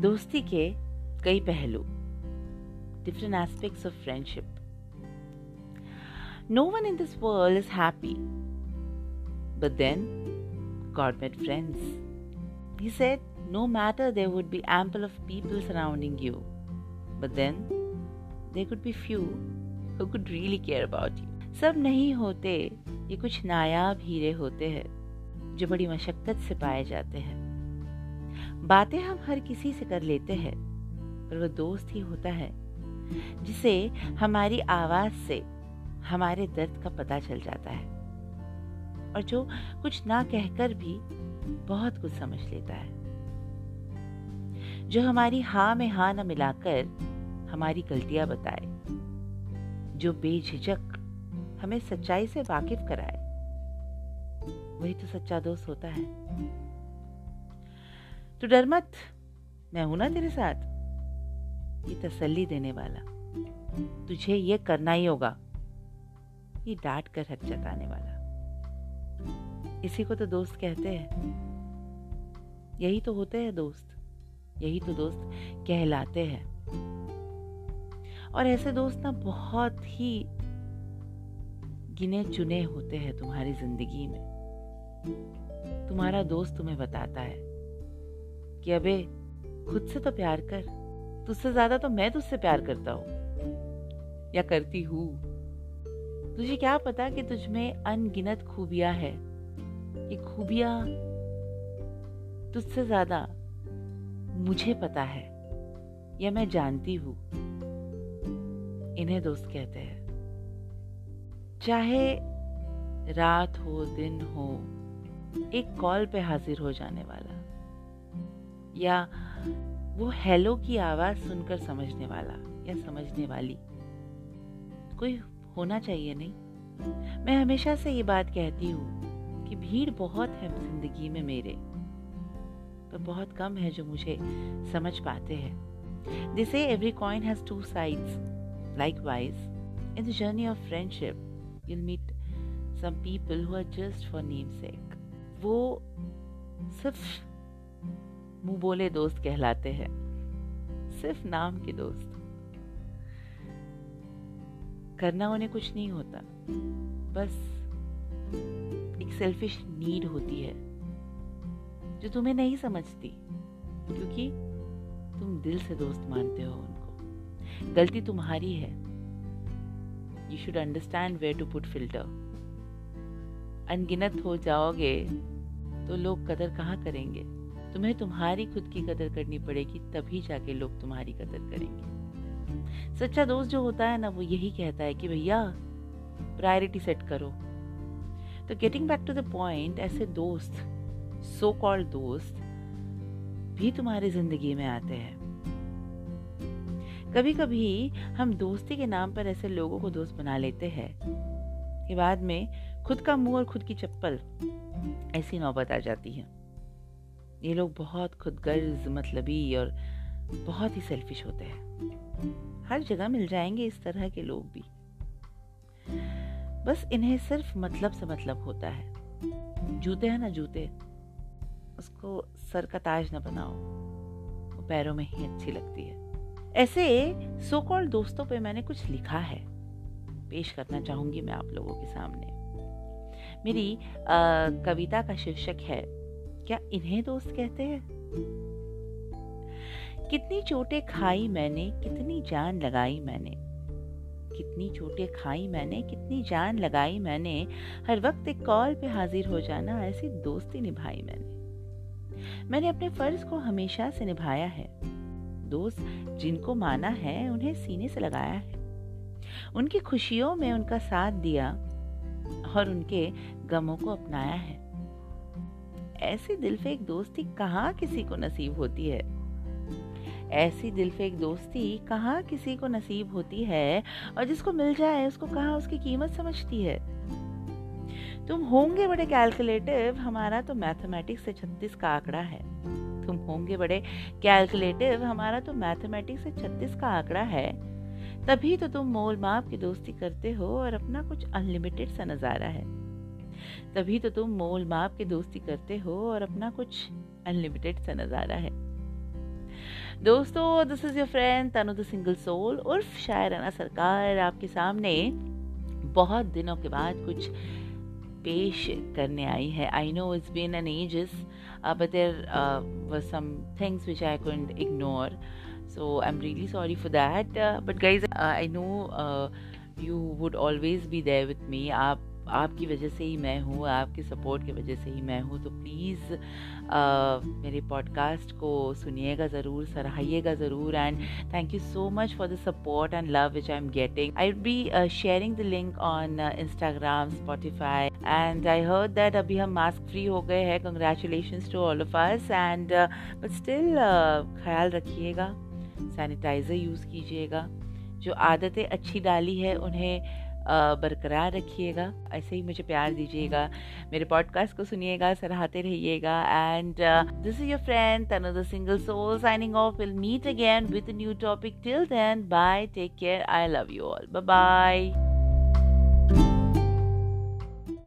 दोस्ती के कई पहलू different aspect of friendship no one in this world is happy but then God made friends he said no matter there would be ample of people surrounding you but then there could be few who could really care about you सब नहीं होते, ये कुछ नायाब हीरे होते हैं, जो बड़ी मशक्कत से पाए जाते हैं। बातें हम हर किसी से कर लेते हैं, पर वो दोस्त ही होता है, जिसे हमारी आवाज़ से हमारे दर्द का पता चल जाता है। और जो कुछ ना कहकर भी बहुत कुछ समझ लेता है। जो हमारी हाँ में हाँ न मिलाकर हमारी गलतियाँ बताए, जो बेझिझक हमें सच्चाई से वाकिफ कराए, वही तो सच्चा दोस्त होता है। तो डर मत। मैं हूँ ना तेरे साथ। ये तसल्ली देने वाला। तुझे ये करना ही होगा। ये डांट कर हक जताने वाला। इसी को तो दोस्त कहते हैं। यही तो होते हैं दोस्त। यही तो दोस्त कहलाते हैं। और ऐसे दोस्त ना बहुत ही गिने चुने होते हैं तुम्हारी ज़िंदगी में। तुम्हारा दोस्त तुम्हें बताता है। कि अबे, खुद से तो प्यार कर। तुझसे ज़्यादा तो मैं तुझसे प्यार करता हूँ। या करती हूँ। तुझे क्या पता कि तुझमें अनगिनत खूबियाँ है? ये खूबियाँ तुझसे ज़्यादा मुझे पता है, या मैं जानती हूँ। इन्हें दोस्त कहते हैं। चाहे रात हो, दिन हो, एक कॉल पे हाजिर हो जाने वाला। या वो हेलो की आवाज़ सुनकर समझने वाला या समझने वाली। कोई होना चाहिए नहीं। मैं हमेशा से ये बात कहती हूँ कि भीड़ बहुत है ज़िंदगी में मेरे। पर बहुत कम है जो मुझे समझ पाते हैं। They say every coin has two sides likewise in the journey of friendship you'll meet some people who are just for name sake वो सिर्फ़ मुँह बोले दोस्त कहलाते हैं। सिर्फ़ नाम के दोस्त। करना उन्हें कुछ नहीं होता। बस एक सेल्फिश नीड होती है, जो तुम्हें नहीं समझती, क्योंकि तुम दिल से दोस्त मानते हो उनको। गलती तुम्हारी है। You should understand where to put filter अनगिनत हो जाओगे तो लोग कदर कहाँ करेंगे? तुम्हें तुम्हारी खुद की कदर करनी पड़ेगी, तभी जाके लोग तुम्हारी कदर करेंगे। सच्चा दोस्त जो होता है ना, वो यही कहता है कि भैया प्रायोरिटी सेट करो। तो getting back to the point ऐसे दोस्त सो कॉल्ड दोस्त, भी तुम्हारी ज़िंदगी में आते हैं। कभी कभी हम दोस्ती के नाम पर ऐसे लोगों को दोस्त बना लेते हैं कि बाद में खुद का मुँह और खुद की चप्पल, ऐसी नौबत आ जाती है। ये लोग बहुत खुद गर्ज मतलबी और बहुत ही सेल्फिश होते हैं। हर जगह मिल जाएँगे इस तरह के लोग भी। बस इन्हें सिर्फ़ मतलब से मतलब होता है। जूते हैं ना जूते उसको सर का ताज ना बनाओ। वो पैरों में ही अच्छी लगती है। ऐसे सो कॉल दोस्तों पे मैंने कुछ लिखा है। पेश करना चाहूँगी मैं आप लोगों के सामने। मेरी आ, कविता का शीर्षक है क्या इन्हें दोस्त कहते हैं? कितनी चोटें खाई मैंने, कितनी जान लगाई मैंने। कितनी चोटें खाई मैंने, कितनी जान लगाई मैंने। हर वक्त एक कॉल पे हाजिर हो जाना, ऐसी दोस्ती निभाई मैंने। मैंने अपने फ़र्ज़ को हमेशा से निभाया है। दोस्त जिनको माना है, उन्हें सीने से लगाया है। उनकी खुशियों में उनका साथ दिया और उनके गमों को अपनाया है। ऐसी दिलफेक दोस्ती कहाँ किसी को नसीब होती है? ऐसी दिलफेक दोस्ती कहाँ किसी को नसीब होती है और जिसको मिल जाए, उसको कहाँ उसकी कीमत समझती है? तुम होंगे बड़े कैलकुलेटिव हमारा तो मैथमेटिक्स से छत्तीस का आंकड़ा है। तुम होंगे बड़े कैलकुलेटिव हमारा तो मैथमेटिक्स से छत्तीस का आंकड़ा है। तभी तो तुम मोल माप की दोस्ती करते हो और अपना कुछ अनलिमिटेड सा नज़ारा है। तभी तो तुम मोल माप की दोस्ती करते हो और अपना कुछ अनलिमिटेड सा नज़ारा है। दोस्तों this is your friend Tanu the single soul उर्फ़ शायराना सरकार, आपके सामने बहुत दिनों के बाद कुछ पेश करने आई है। I know it's been an ages but there some things which I could ignore so I am really sorry for that but guys I know you would always be there with me आप आपकी वजह से ही मैं हूँ, आपके support की वजह से ही मैं हूँ तो प्लीज़ मेरे पॉडकास्ट को सुनिएगा ज़रूर, सराहिएगा ज़रूर and thank you so much for the support and love which I am getting I be sharing the link on Instagram Spotify and I heard that अभी हम मास्क फ्री हो गए हैं congratulation to all of us and but still ख्याल रखिएगा sanitiser use कीजिएगा, जो आदतें अच्छी डाली है उन्हें बरकरार रखिएगा। ऐसे ही मुझे प्यार दीजिएगा। मेरे पॉडकास्ट को सुनिएगा, सराहते रहिएगा। And this is your friend the single soul signing off will meet again with new topic till then bye take care I love you all bye